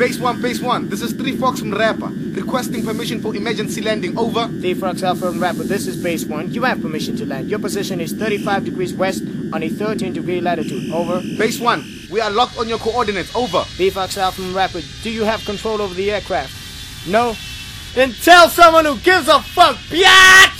Base 1, Base 1. This is 3 Fox from Rapper. Requesting permission for emergency landing. Over. 3 Fox Alpha from Rapper. This is Base 1. You have permission to land. Your position is 35 degrees west on a 13 degree latitude. Over. Base 1. We are locked on your coordinates. Over. 3 Fox Alpha from Rapper. Do you have control over the aircraft? No? Then tell someone who gives a fuck, biatch!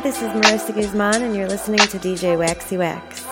This is Marissa Guzman, and you're listening to DJ Waxy Wax.